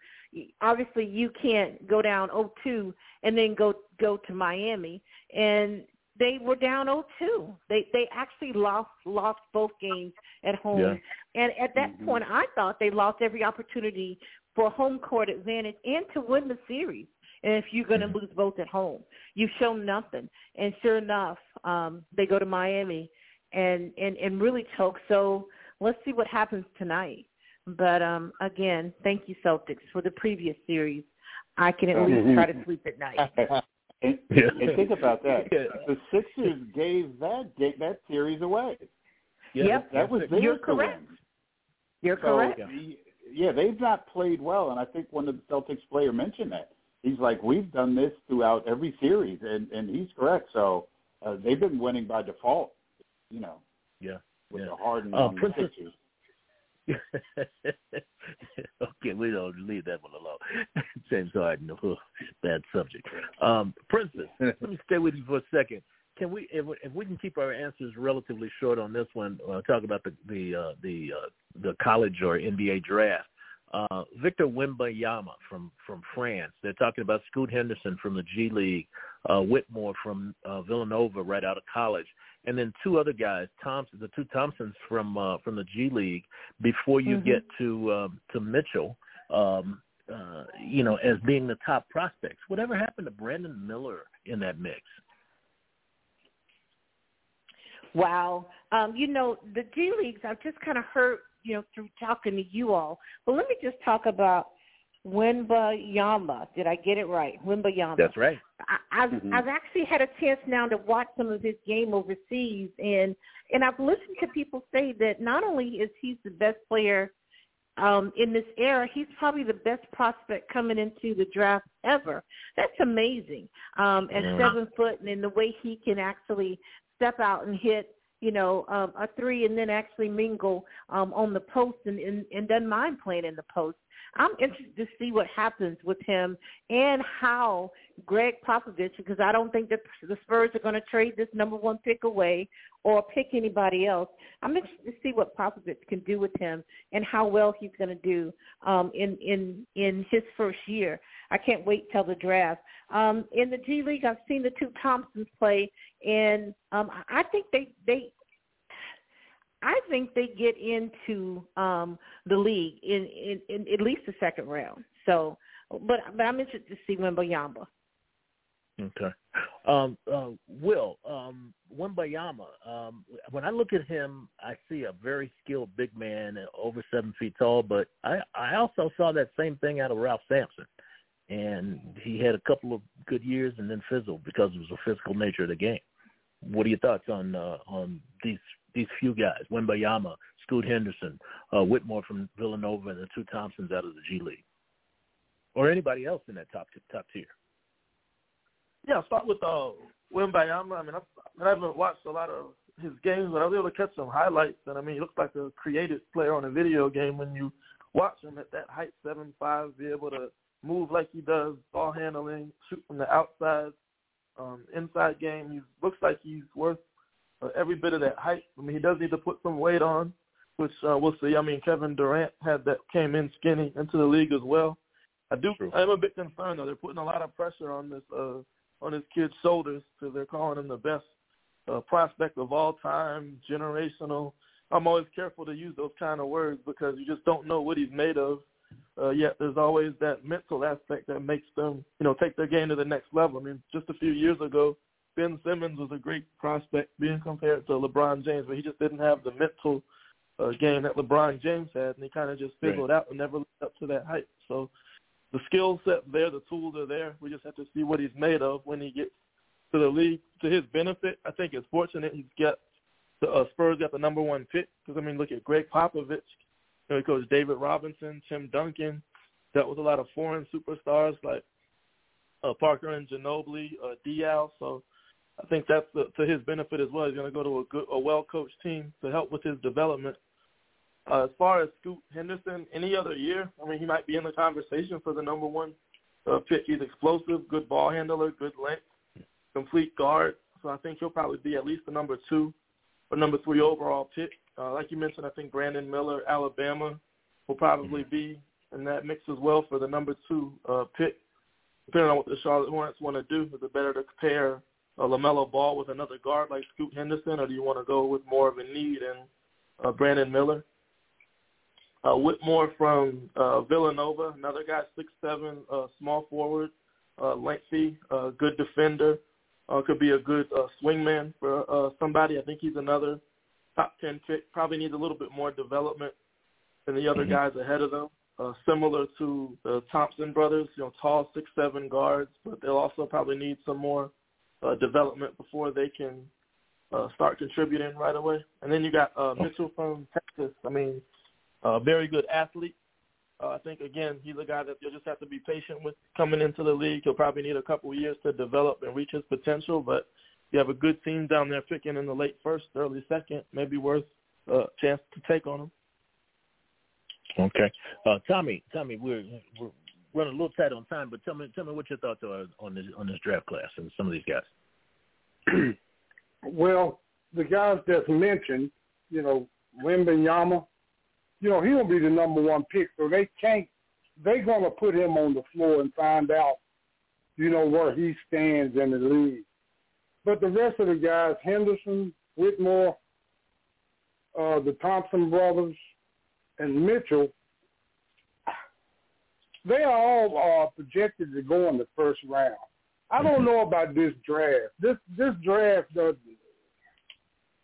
Obviously, you can't go down 0-2 and then go go to Miami, and they were down 0-2. They they actually lost lost both games at home, yeah. and at that mm-hmm. point, I thought they lost every opportunity for home court advantage and to win the series. And if you're going to mm-hmm. lose both at home, you've shown nothing. And sure enough, um, they go to Miami and, and, and really choke. So let's see what happens tonight. But um, again, thank you, Celtics, for the previous series. I can at least try to sleep at night. and, and think about that. The Sixers gave that gave that series away. Yeah, yep. that was theirs You're correct. You're so, correct. Yeah, they've not played well, and I think one of the Celtics player mentioned that he's like, we've done this throughout every series, and and he's correct. So uh, they've been winning by default, you know. Yeah. With yeah. the Harden uh, Princess, okay, we don't leave that one alone. James Harden, oh, bad subject. Um, Princess, let me stay with you for a second. Can we, if, if we can keep our answers relatively short on this one, uh, talk about the the uh, the uh, the college or NBA draft. Uh, Victor Wembanyama from from France. They're talking about Scoot Henderson from the G League, uh, Whitmore from uh, Villanova right out of college, and then two other guys, Thompson, the two Thompsons from uh, from the G League. Before you mm-hmm. get to um, to Mitchell, um, uh, you know, as being the top prospects. Whatever happened to Brandon Miller in that mix? Wow. Um, you know, the G Leagues, I've just kind of heard you know, through talking to you all. But let me just talk about Wembanyama. Did I get it right? Wembanyama. That's right. I, I've mm-hmm. I've actually had a chance now to watch some of his game overseas, and and I've listened to people say that not only is he the best player um, in this era, he's probably the best prospect coming into the draft ever. That's amazing. Um, at yeah. seven foot, and in the way he can actually step out and hit you know, um, a three and then actually mingle um, on the post and, and, and doesn't mind playing in the post. I'm interested to see what happens with him and how Gregg Popovich, because I don't think that the Spurs are going to trade this number one pick away or pick anybody else. I'm interested to see what Popovich can do with him and how well he's going to do um, in in in his first year. I can't wait till the draft. Um, in the G League, I've seen the two Thompsons play, and um, I think they they I think they get into um the league in, in, in at least the second round. So, but but I'm interested to see Wembanyama. Okay. Um, uh, Will, um, Wembanyama, um, when I look at him, I see a very skilled big man, over seven feet tall. But I, I also saw that same thing out of Ralph Sampson, and he had a couple of good years and then fizzled because of the physical nature of the game. What are your thoughts on uh, on these these few guys, Wembanyama, Scoot Henderson, uh, Whitmore from Villanova, and the two Thompsons out of the G League, or anybody else in that top top tier. Yeah, I'll start with uh, Wembanyama. I mean, I, I haven't watched a lot of his games, but I was able to catch some highlights. And I mean, he looks like a creative player on a video game when you watch him at that height, seven five, be able to move like he does, ball handling, shoot from the outside, um, inside game. He looks like he's worth uh, every bit of that height. I mean, he does need to put some weight on, which uh, we'll see. I mean, Kevin Durant had that came in skinny into the league as well. I do. True. I'm a bit concerned though. They're putting a lot of pressure on this uh, on his kid's shoulders because they're calling him the best uh, prospect of all time, generational. I'm always careful to use those kind of words because you just don't know what he's made of. Uh, yet there's always that mental aspect that makes them, you know, take their game to the next level. I mean, just a few years ago, Ben Simmons was a great prospect being compared to LeBron James, but he just didn't have the mental uh, game that LeBron James had, and he kind of just fizzled right. out and never lived up to that height. So the skill set there, the tools are there. We just have to see what he's made of when he gets to the league. To his benefit, I think it's fortunate he's got the uh, Spurs got the number one pick because I mean, look at Gregg Popovich, you he David Robinson, Tim Duncan, dealt with a lot of foreign superstars like uh, Parker and Ginobili, uh, Diaw. So I think that's the, to his benefit as well. He's going to go to a good, a well-coached team to help with his development. Uh, as far as Scoot Henderson, any other year, I mean, he might be in the conversation for the number one uh, pick. He's explosive, good ball handler, good length, complete guard. So I think he'll probably be at least the number two or number three overall pick. Uh, like you mentioned, I think Brandon Miller, Alabama, will probably be in that mix as well for the number two uh, pick. Depending on what the Charlotte Hornets want to do, is it better to pair uh, LaMelo Ball with another guard like Scoot Henderson, or do you want to go with more of a need and uh, Brandon Miller? Uh, Whitmore from uh, Villanova, another guy, six seven, uh, small forward, uh, lengthy, uh, good defender, uh, could be a good uh, swingman for uh, somebody. I think he's another top ten pick. Probably needs a little bit more development than the other mm-hmm. guys ahead of them. Uh, similar to the Thompson brothers, you know, tall six seven guards, but they'll also probably need some more uh, development before they can uh, start contributing right away. And then you got uh, Mitchell from Texas. I mean, a uh, very good athlete. Uh, I think again he's a guy that you'll just have to be patient with coming into the league. He'll probably need a couple years to develop and reach his potential, but you have a good team down there picking in the late first, early second, maybe worth a chance to take on him. Okay, uh, Tommy, Tommy, we're we're running a little tight on time, but tell me tell me what your thoughts are on this on this draft class and some of these guys. well, the guys that's mentioned, you know, Wembanyama, you know, he'll be the number one pick, so they can't they're gonna put him on the floor and find out, you know, where he stands in the league. But the rest of the guys, Henderson, Whitmore, uh, the Thompson brothers, and Mitchell, they are all uh, projected to go in the first round. I don't mm-hmm. know about this draft. This this draft does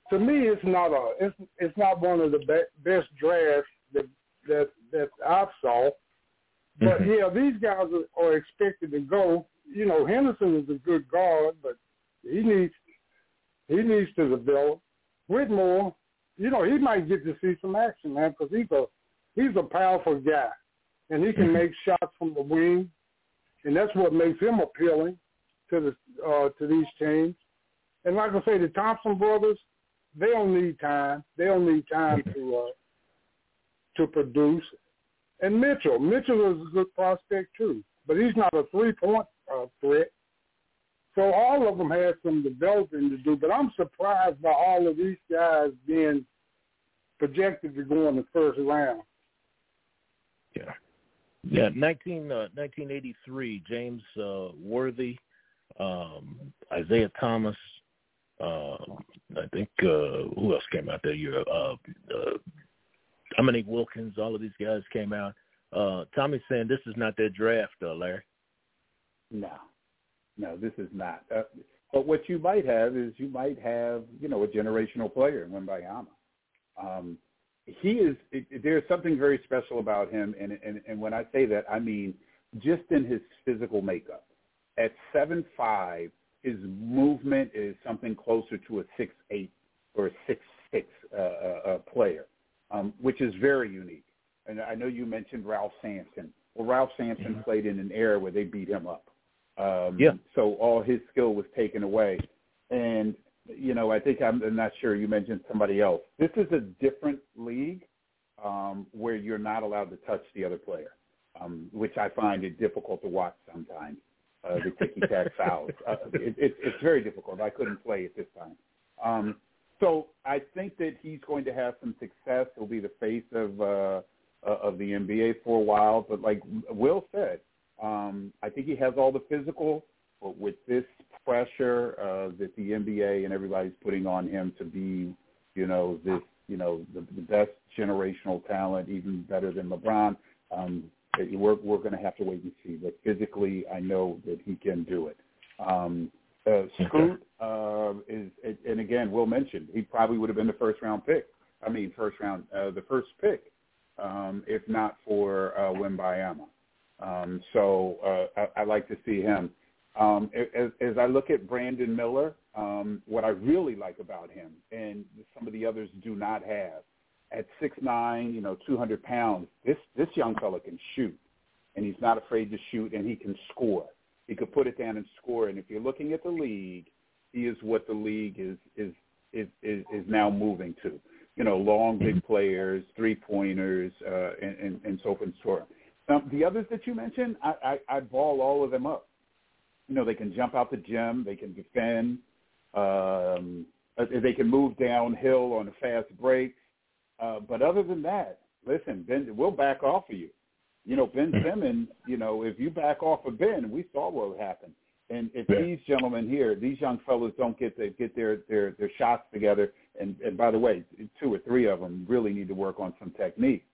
to me it's not a it's it's not one of the be- best drafts that that that I've saw. But mm-hmm. yeah, these guys are, are expected to go. You know, Henderson is a good guard, but he needs he needs to develop. Whitmore, you know, he might get to see some action, man, because he's a he's a powerful guy, and he can mm-hmm. make shots from the wing, and that's what makes him appealing to the uh, to these teams. And like I say, the Thompson brothers, they don't need time. They don't need time to uh, to produce. And Mitchell, Mitchell is a good prospect too, but he's not a three-point uh, threat. So all of them have some developing to do, but I'm surprised by all of these guys being projected to go in the first round. Yeah. Yeah, 19, uh, 1983, James uh, Worthy, um, Isiah Thomas, uh, I think, uh, who else came out that year? Uh, uh, Dominique Wilkins, all of these guys came out. Uh, Tommy's saying this is not their draft, uh, Larry. No, no, this is not. Uh, but what you might have is you might have, you know, a generational player in Wembanyama. Um, he is. It, there's something very special about him, and, and and when I say that, I mean just in his physical makeup. At seven five, his movement is something closer to a six eight or a six six uh, uh, uh, player, um, which is very unique. And I know you mentioned Ralph Sampson. Well, Ralph Sampson mm-hmm. played in an era where they beat him up. Um, yeah. So all his skill was taken away, and you know I think I'm, I'm not sure you mentioned somebody else. This is a different league um, where you're not allowed to touch the other player, um, which I find it difficult to watch sometimes uh, the ticky tack fouls. Uh, it, it, it's very difficult. I couldn't play at this time. Um, so I think that he's going to have some success. He'll be the face of uh, uh of the NBA for a while. But like Will said, um, I think he has all the physical. But with this pressure uh, that the NBA and everybody's putting on him to be, you know, this, you know, the, the best generational talent, even better than LeBron. Um, we're we're going to have to wait and see. But physically, I know that he can do it. Um, uh, Scoot uh, is, and again, Will mentioned he probably would have been the first round pick. I mean, first round, uh, the first pick, um, if not for uh, Wembanyama. Um, so uh, I, I like to see him. Um, as, as I look at Brandon Miller, um, what I really like about him, and some of the others do not have, at six nine, you know, two hundred pounds, this this young fella can shoot, and he's not afraid to shoot, and he can score. He could put it down and score. And if you're looking at the league, he is what the league is is is is, is now moving to. You know, long big mm-hmm. players, three pointers, uh, and, and and so forth and so on. Now, the others that you mentioned, I, I I ball all of them up. You know, they can jump out the gym, they can defend, um, uh, they can move downhill on a fast break uh, but other than that, listen, Ben, we'll back off of you. You know, Ben Simmons, you know, if you back off of Ben, we saw what would happen. And if yeah. these gentlemen here, these young fellows don't get to get their their their shots together, and and by the way, two or three of them really need to work on some technique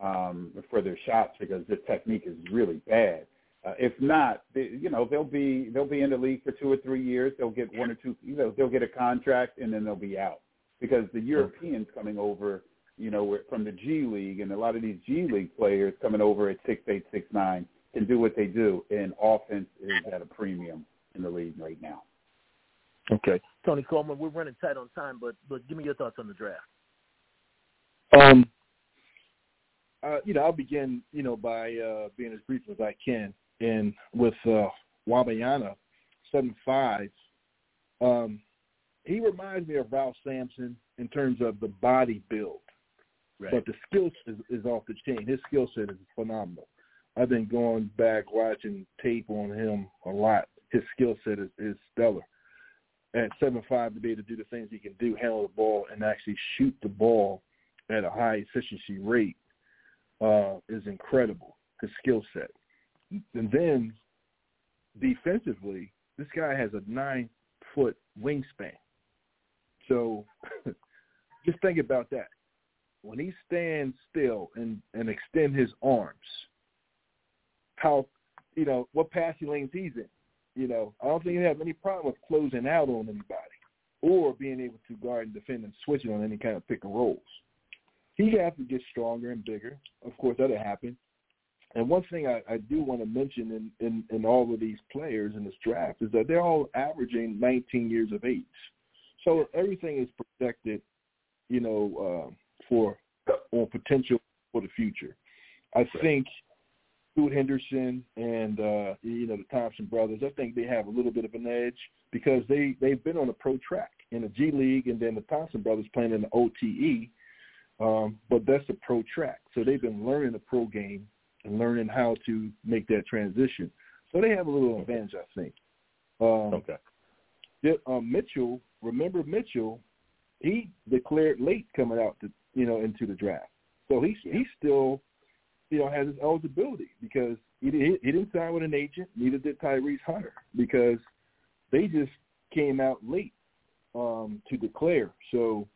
um, for their shots because the technique is really bad. Uh, if not, they, you know, they'll be they'll be in the league for two or three years. They'll get one or two, you know, they'll get a contract and then they'll be out because the Europeans coming over you know, from the G League, and a lot of these G League players coming over at six eight six nine can do what they do, and offense is at a premium in the league right now. Okay, Tony Coleman, we're running tight on time, but but give me your thoughts on the draft. Um, uh, you know, I'll begin, you know, by uh, being as brief as I can, and with uh, Wembanyama, seven five. Um, he reminds me of Ralph Sampson in terms of the body build. Right. But the skill is, is off the chain. His skill set is phenomenal. I've been going back watching tape on him a lot. His skill set is, is stellar. At seven five to be able to do the things he can do, handle the ball, and actually shoot the ball at a high efficiency rate uh, is incredible. His skill set, and then defensively, this guy has a nine foot wingspan. So just think about that when he stands still and and extend his arms, how you know what passing lanes he's in. You know, I don't think he have any problem with closing out on anybody or being able to guard and defend and switching on any kind of pick and rolls. He has to get stronger and bigger. Of course, that'll happen. And one thing I, I do want to mention in, in, in all of these players in this draft is that they're all averaging 19 years of age. So everything is projected, you know, uh, for on potential for the future. I right. think Scoot Henderson and uh, you know the Thompson brothers, I think they have a little bit of an edge because they they've been on a pro track in the G League, and then the Thompson brothers playing in the OTE. Um, but that's a pro track, so they've been learning the pro game and learning how to make that transition. So they have a little advantage, I think. Um, okay. Um, Mitchell, remember Mitchell, he declared late coming out to you know into the draft, so he yeah. he still you know has his eligibility because he, he he didn't sign with an agent, neither did Tyrese Hunter because they just came out late um, to declare. So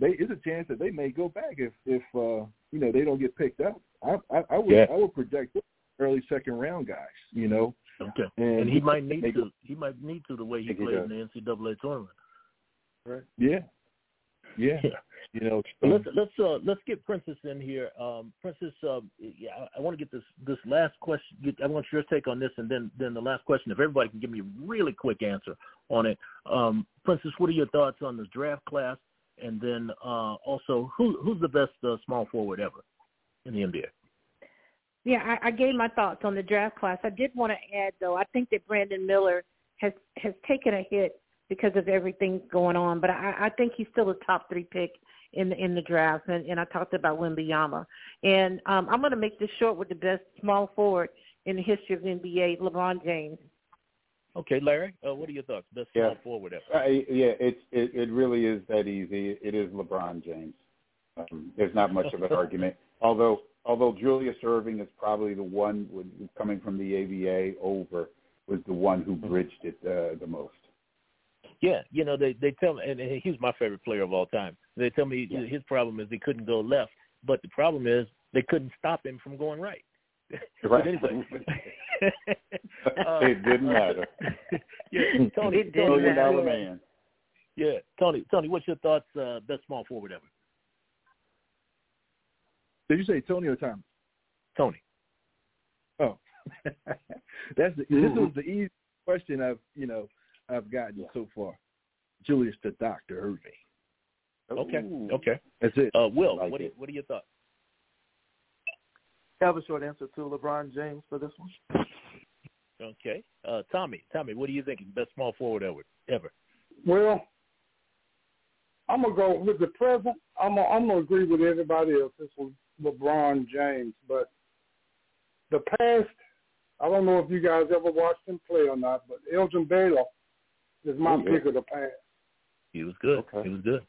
they there's a chance that they may go back if if uh, you know they don't get picked up. I I, I would yeah. I would project early second round guys. You know. Okay. And, and he might need to. He might need to the way he played in the NCAA tournament. Right. Yeah. Yeah. yeah. You know, let's let's uh, let's get Princess in here. Um, Princess, uh, yeah, I, I want to get this this last question. Get, I want your take on this, and then then the last question. If everybody can give me a really quick answer on it, um, Princess, what are your thoughts on this draft class? And then uh, also, who who's the best uh, small forward ever in the NBA? Yeah, I, I gave my thoughts on the draft class. I did want to add, though, I think that Brandon Miller has has taken a hit because of everything going on, but I, I think he's still a top three pick in the in the draft. And, and I talked about Wembanyama, and um, I'm going to make this short with the best small forward in the history of the NBA, LeBron James. Okay, Larry, uh, what are your thoughts? Small yeah. forward? Uh, yeah, it's it, it really is that easy. It is LeBron James. Um, there's not much of an argument. Although although Julius Erving is probably the one with, coming from the ABA over was the one who bridged it uh, the most. Yeah, you know they they tell me, and he's my favorite player of all time. They tell me yeah. his problem is he couldn't go left, but the problem is they couldn't stop him from going right. Right. anyway, uh, it didn't matter. Yeah, Tony, it didn't Million matter. dollar man. Yeah, Tony. Tony, what's your thoughts? Uh, best small forward ever. Did you say Tony or Tom? Tony. Oh, that's the, this was the easy question I've you know I've gotten yeah. so far. Julius the Doctor Erving. Okay. Okay. That's it. Uh, Will, like what it. what are your thoughts? I have a short answer to LeBron James for this one. Okay. Uh, Tommy, Tommy, what do you think? Best small forward ever? Ever? Well, I'm gonna go with the present. I'm gonna, I'm gonna agree with everybody else. This was LeBron James, but the past, I don't know if you guys ever watched him play or not, but Elgin Baylor is my Ooh, pick of the past. He was good. Okay. He was good.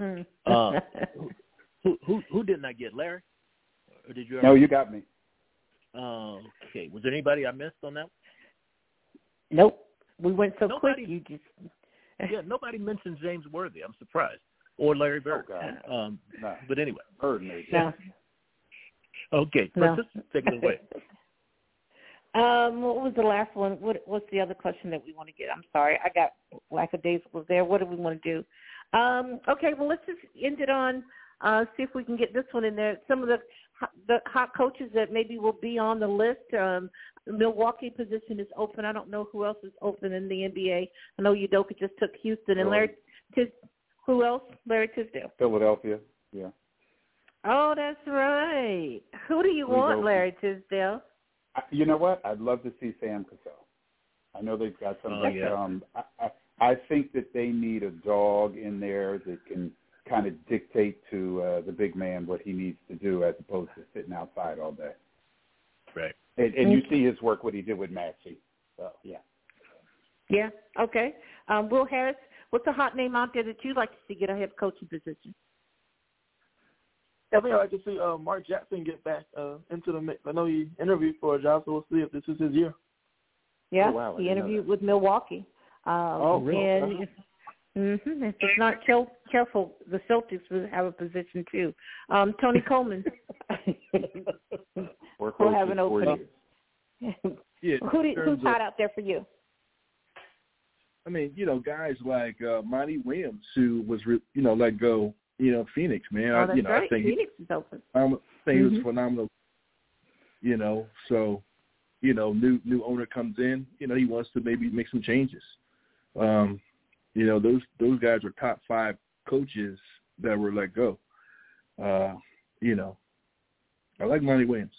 Hmm. Uh, who who who didn't I get? Larry? Or did you? No, you got me. Okay. Was there anybody I missed on that? Nope. We went so Nobody- quick. You just Yeah, nobody mentioned James Worthy. I'm surprised. Or Larry Bird. Oh, God. Um, No. but anyway. Bird made it. no. Okay, No. Princess, take it away. Um, what was the last one? What what's the other question that we want to get? I'm sorry, I got lackadaisical there. What do we want to do? Um, okay, well let's just end it on uh, see if we can get this one in there. Some of the the hot coaches that maybe will be on the list. Um, Milwaukee position is open. I don't know who else is open in the NBA. I know Udoka just took Houston and Larry. Tis, who else? Larry Tisdale. Philadelphia. Yeah. Oh, that's right. Who do you want, Udoka. Larry Tisdale? I- You know what? I'd love to see Sam Cassell. I know they've got some. Oh, yeah. um, I, I, I think that they need a dog in there that can kind of dictate to uh, the big man what he needs to do, as opposed to sitting outside all day. Right. And, and you see his work, what he did with Maxey. So yeah. Yeah. Okay. Um, Will Harris, what's a hot name out there that you'd like to see get a head coaching position? I think I'd like to see uh, Mark Jackson get back uh, into the mix. I know he interviewed for a job, so we'll see if this is his year. Yeah, Oh, wow, he interviewed with Milwaukee. Um, Oh, really? And if, mm-hmm, if it's not care- careful, the Celtics will have a position too. Um, Tony Coleman. Work We'll have an opening. Yeah. Who do, who's terms of- hot out there for you? I mean, you know, guys like uh, Monty Williams, who was, re- you know, let go, you know, Phoenix, man. oh, I, that's you know, right. I think he, Phoenix is open. I think he was Mhm. phenomenal. You know, so, you know, new new owner comes in, you know, he wants to maybe make some changes. Um, you know, those those guys were top five coaches that were let go. Uh, you know, I like Monty Williams.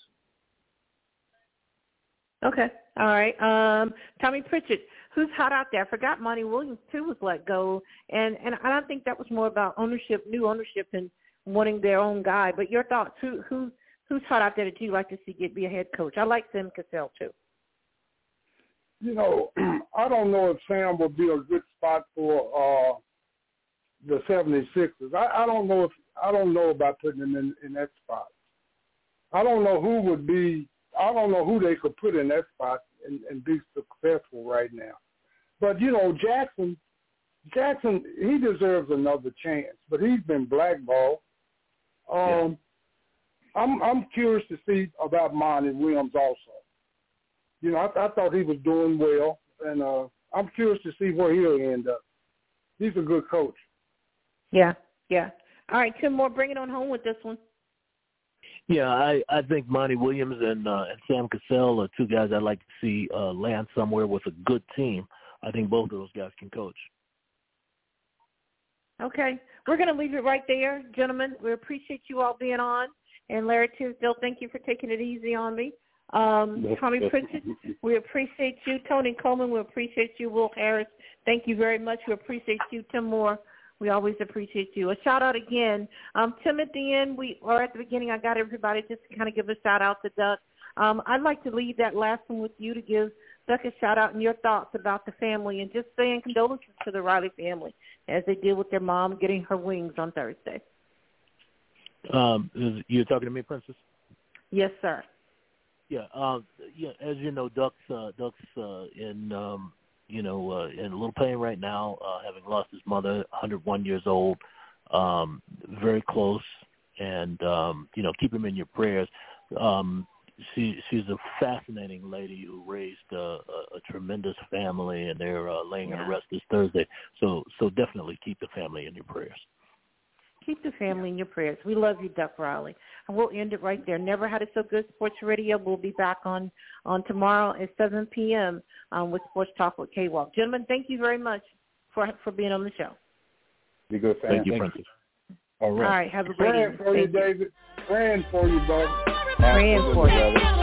Okay. All right. Um, Tommy Pritchett, who's hot out there? I forgot Monty Williams too was let go, and and I don't think that was more about ownership, new ownership, and wanting their own guy. But your thoughts? Who who who's hot out there that you like to see get be a head coach? I like Sam Cassell too. You know, I don't know if Sam would be a good spot for uh the 76ers. I, I don't know if I don't know about putting him in in that spot. I don't know who would be. I don't know who they could put in that spot and, and be successful right now. But you know, Jackson, Jackson, he deserves another chance. But he's been blackballed. Um, yeah. I'm I'm curious to see about Monty Williams also. You know, I, I thought he was doing well, and uh, I'm curious to see where he'll end up. He's a good coach. Yeah, yeah. All right, Tim Moore, bring it on home with this one. Yeah, I I think Monty Williams and uh, and Sam Cassell are two guys I'd like to see uh, land somewhere with a good team. I think both of those guys can coach. Okay, we're going to leave it right there, gentlemen. We appreciate you all being on, and Larry Tisdale, thank you for taking it easy on me. Um, Tommy Pritchett, we appreciate you. Tony Coleman, we appreciate you. Will Harris, thank you very much. We appreciate you. Tim Moore, we always appreciate you. A shout out again. Um, Tim, at the end, we or at the beginning, I got everybody just to kind of give a shout out to Duck. Um, I'd like to leave that last one with you to give Duck a shout out and your thoughts about the family and just saying condolences to the Riley family as they deal with their mom getting her wings on Thursday. Um, you're talking to me, Princess? Yes, sir. Yeah, um, yeah. As you know, Duck's uh, Duck's uh, in um, you know, uh, in a little pain right now, uh, having lost his mother, 101 years old, um, very close, and um, you know, keep him in your prayers. Um, she she's a fascinating lady who raised uh, a, a tremendous family, and they're uh, laying yeah. her to rest this Thursday. So so definitely keep the family in your prayers. Keep the family in your prayers. We love you, Duck Riley. And we'll end it right there. Never Had It So Good Sports Radio. We'll be back on, on tomorrow at 7 p.m. Um, with Sports Talk with K-Walk. Gentlemen, thank you very much for for being on the show. Be good. Thank, thank you, Princess. All right. All right. Have a great Praying for you, David. Praying for you, brother. Praying for you.